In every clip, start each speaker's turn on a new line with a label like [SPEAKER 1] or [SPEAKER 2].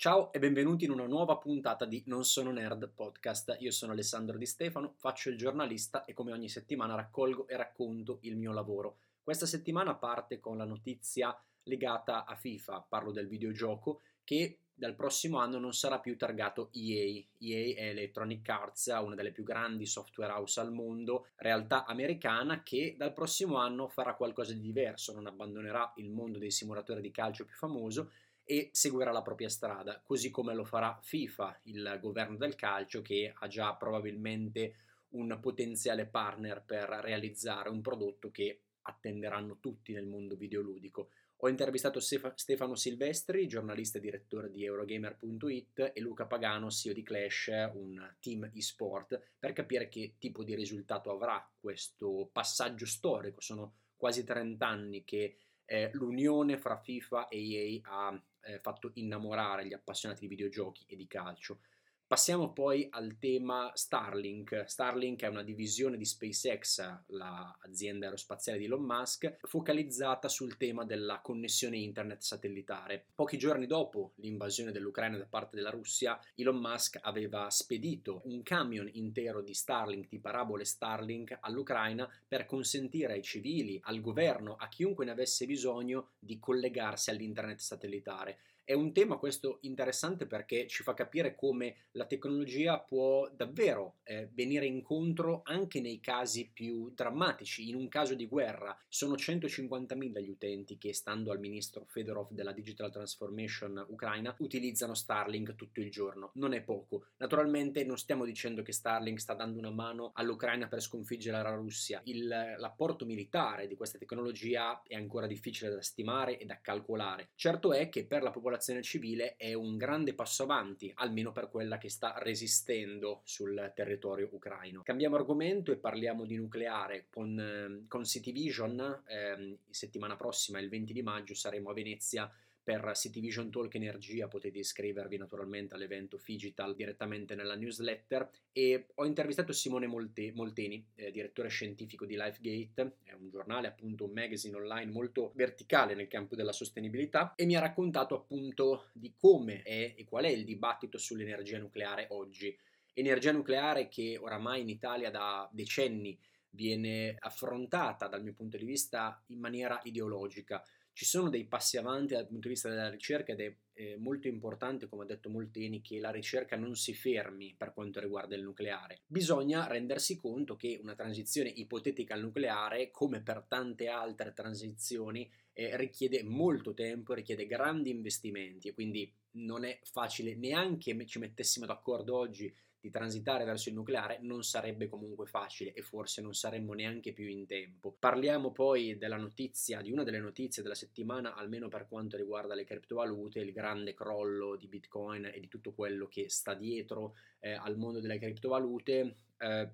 [SPEAKER 1] Ciao e benvenuti in una nuova puntata di Non sono nerd podcast. Io sono Alessandro Di Stefano, faccio il giornalista e come ogni settimana raccolgo e racconto il mio lavoro. Questa settimana parte con la notizia legata a FIFA, parlo del videogioco che dal prossimo anno non sarà più targato EA. EA è Electronic Arts, una delle più grandi software house al mondo, realtà americana che dal prossimo anno farà qualcosa di diverso, non abbandonerà il mondo dei simulatori di calcio più famoso e seguirà la propria strada, così come lo farà FIFA, il governo del calcio che ha già probabilmente un potenziale partner per realizzare un prodotto che attenderanno tutti nel mondo videoludico. Ho intervistato Stefano Silvestri, giornalista e direttore di Eurogamer.it e Luca Pagano, CEO di Clash, un team eSport, per capire che tipo di risultato avrà questo passaggio storico. Sono quasi 30 anni che eh, l'unione fra FIFA e EA ha eh, fatto innamorare gli appassionati di videogiochi e di calcio. Passiamo poi al tema Starlink. Starlink è una divisione di SpaceX, l'azienda aerospaziale di Elon Musk, focalizzata sul tema della connessione internet satellitare. Pochi giorni dopo l'invasione dell'Ucraina da parte della Russia, Elon Musk aveva spedito un camion intero di Starlink, di parabole Starlink all'Ucraina per consentire ai civili, al governo, a chiunque ne avesse bisogno di collegarsi all'internet satellitare. È un tema questo interessante perché ci fa capire come la tecnologia può davvero eh, venire incontro anche nei casi più drammatici. In un caso di guerra sono 150.000 gli utenti che, stando al ministro Fedorov della Digital Transformation ucraina, utilizzano Starlink tutto il giorno. Non è poco. Naturalmente non stiamo dicendo che Starlink sta dando una mano all'Ucraina per sconfiggere la Russia. Il, l'apporto militare di questa tecnologia è ancora difficile da stimare e da calcolare. Certo è che per la popolazione popolazione civile è un grande passo avanti, almeno per quella che sta resistendo sul territorio ucraino. Cambiamo argomento e parliamo di nucleare. Con, ehm, con City Vision, eh, settimana prossima, il 20 di maggio, saremo a Venezia per City Vision Talk Energia potete iscrivervi naturalmente all'evento Figital direttamente nella newsletter e ho intervistato Simone Molte, Molteni, eh, direttore scientifico di LifeGate, è un giornale appunto un magazine online molto verticale nel campo della sostenibilità e mi ha raccontato appunto di come è e qual è il dibattito sull'energia nucleare oggi. Energia nucleare che oramai in Italia da decenni viene affrontata dal mio punto di vista in maniera ideologica ci sono dei passi avanti dal punto di vista della ricerca ed è eh, molto importante, come ha detto Molteni, che la ricerca non si fermi per quanto riguarda il nucleare. Bisogna rendersi conto che una transizione ipotetica al nucleare, come per tante altre transizioni, eh, richiede molto tempo, richiede grandi investimenti e quindi non è facile neanche ci mettessimo d'accordo oggi di transitare verso il nucleare non sarebbe comunque facile e forse non saremmo neanche più in tempo. Parliamo poi della notizia, di una delle notizie della settimana, almeno per quanto riguarda le criptovalute, il grande crollo di Bitcoin e di tutto quello che sta dietro eh, al mondo delle criptovalute. Eh,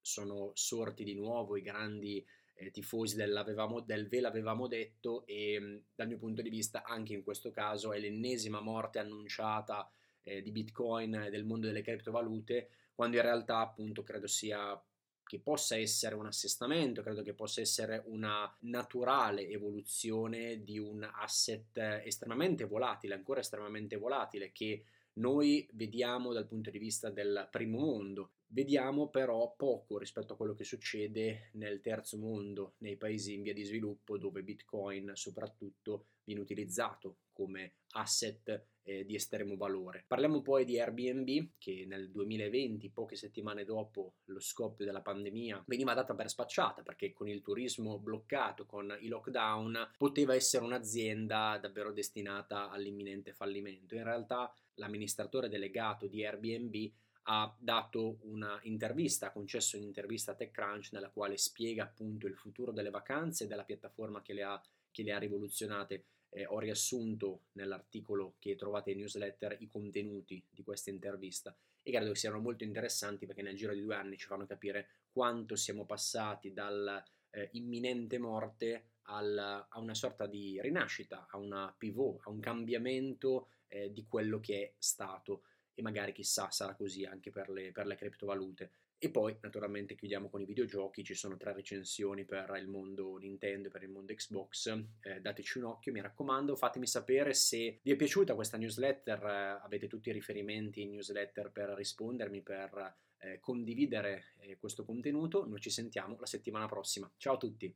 [SPEAKER 1] sono sorti di nuovo i grandi eh, tifosi dell'avevamo, del ve l'avevamo detto e dal mio punto di vista anche in questo caso è l'ennesima morte annunciata eh, di Bitcoin e del mondo delle criptovalute, quando in realtà appunto credo sia che possa essere un assestamento, credo che possa essere una naturale evoluzione di un asset estremamente volatile, ancora estremamente volatile, che noi vediamo dal punto di vista del primo mondo. Vediamo però poco rispetto a quello che succede nel terzo mondo, nei paesi in via di sviluppo, dove Bitcoin soprattutto viene utilizzato come asset eh, di estremo valore. Parliamo poi di Airbnb che nel 2020, poche settimane dopo lo scoppio della pandemia, veniva data per spacciata perché con il turismo bloccato, con i lockdown, poteva essere un'azienda davvero destinata all'imminente fallimento. In realtà l'amministratore delegato di Airbnb ha dato un'intervista, ha concesso un'intervista a TechCrunch nella quale spiega appunto il futuro delle vacanze e della piattaforma che le ha, che le ha rivoluzionate. Eh, ho riassunto nell'articolo che trovate in newsletter i contenuti di questa intervista e credo che siano molto interessanti perché nel giro di due anni ci fanno capire quanto siamo passati dalla eh, morte al, a una sorta di rinascita, a una pivot, a un cambiamento eh, di quello che è stato. E magari chissà sarà così anche per le, per le criptovalute. E poi naturalmente chiudiamo con i videogiochi, ci sono tre recensioni per il mondo Nintendo e per il mondo Xbox, eh, dateci un occhio mi raccomando, fatemi sapere se vi è piaciuta questa newsletter, eh, avete tutti i riferimenti in newsletter per rispondermi, per eh, condividere eh, questo contenuto, noi ci sentiamo la settimana prossima, ciao a tutti!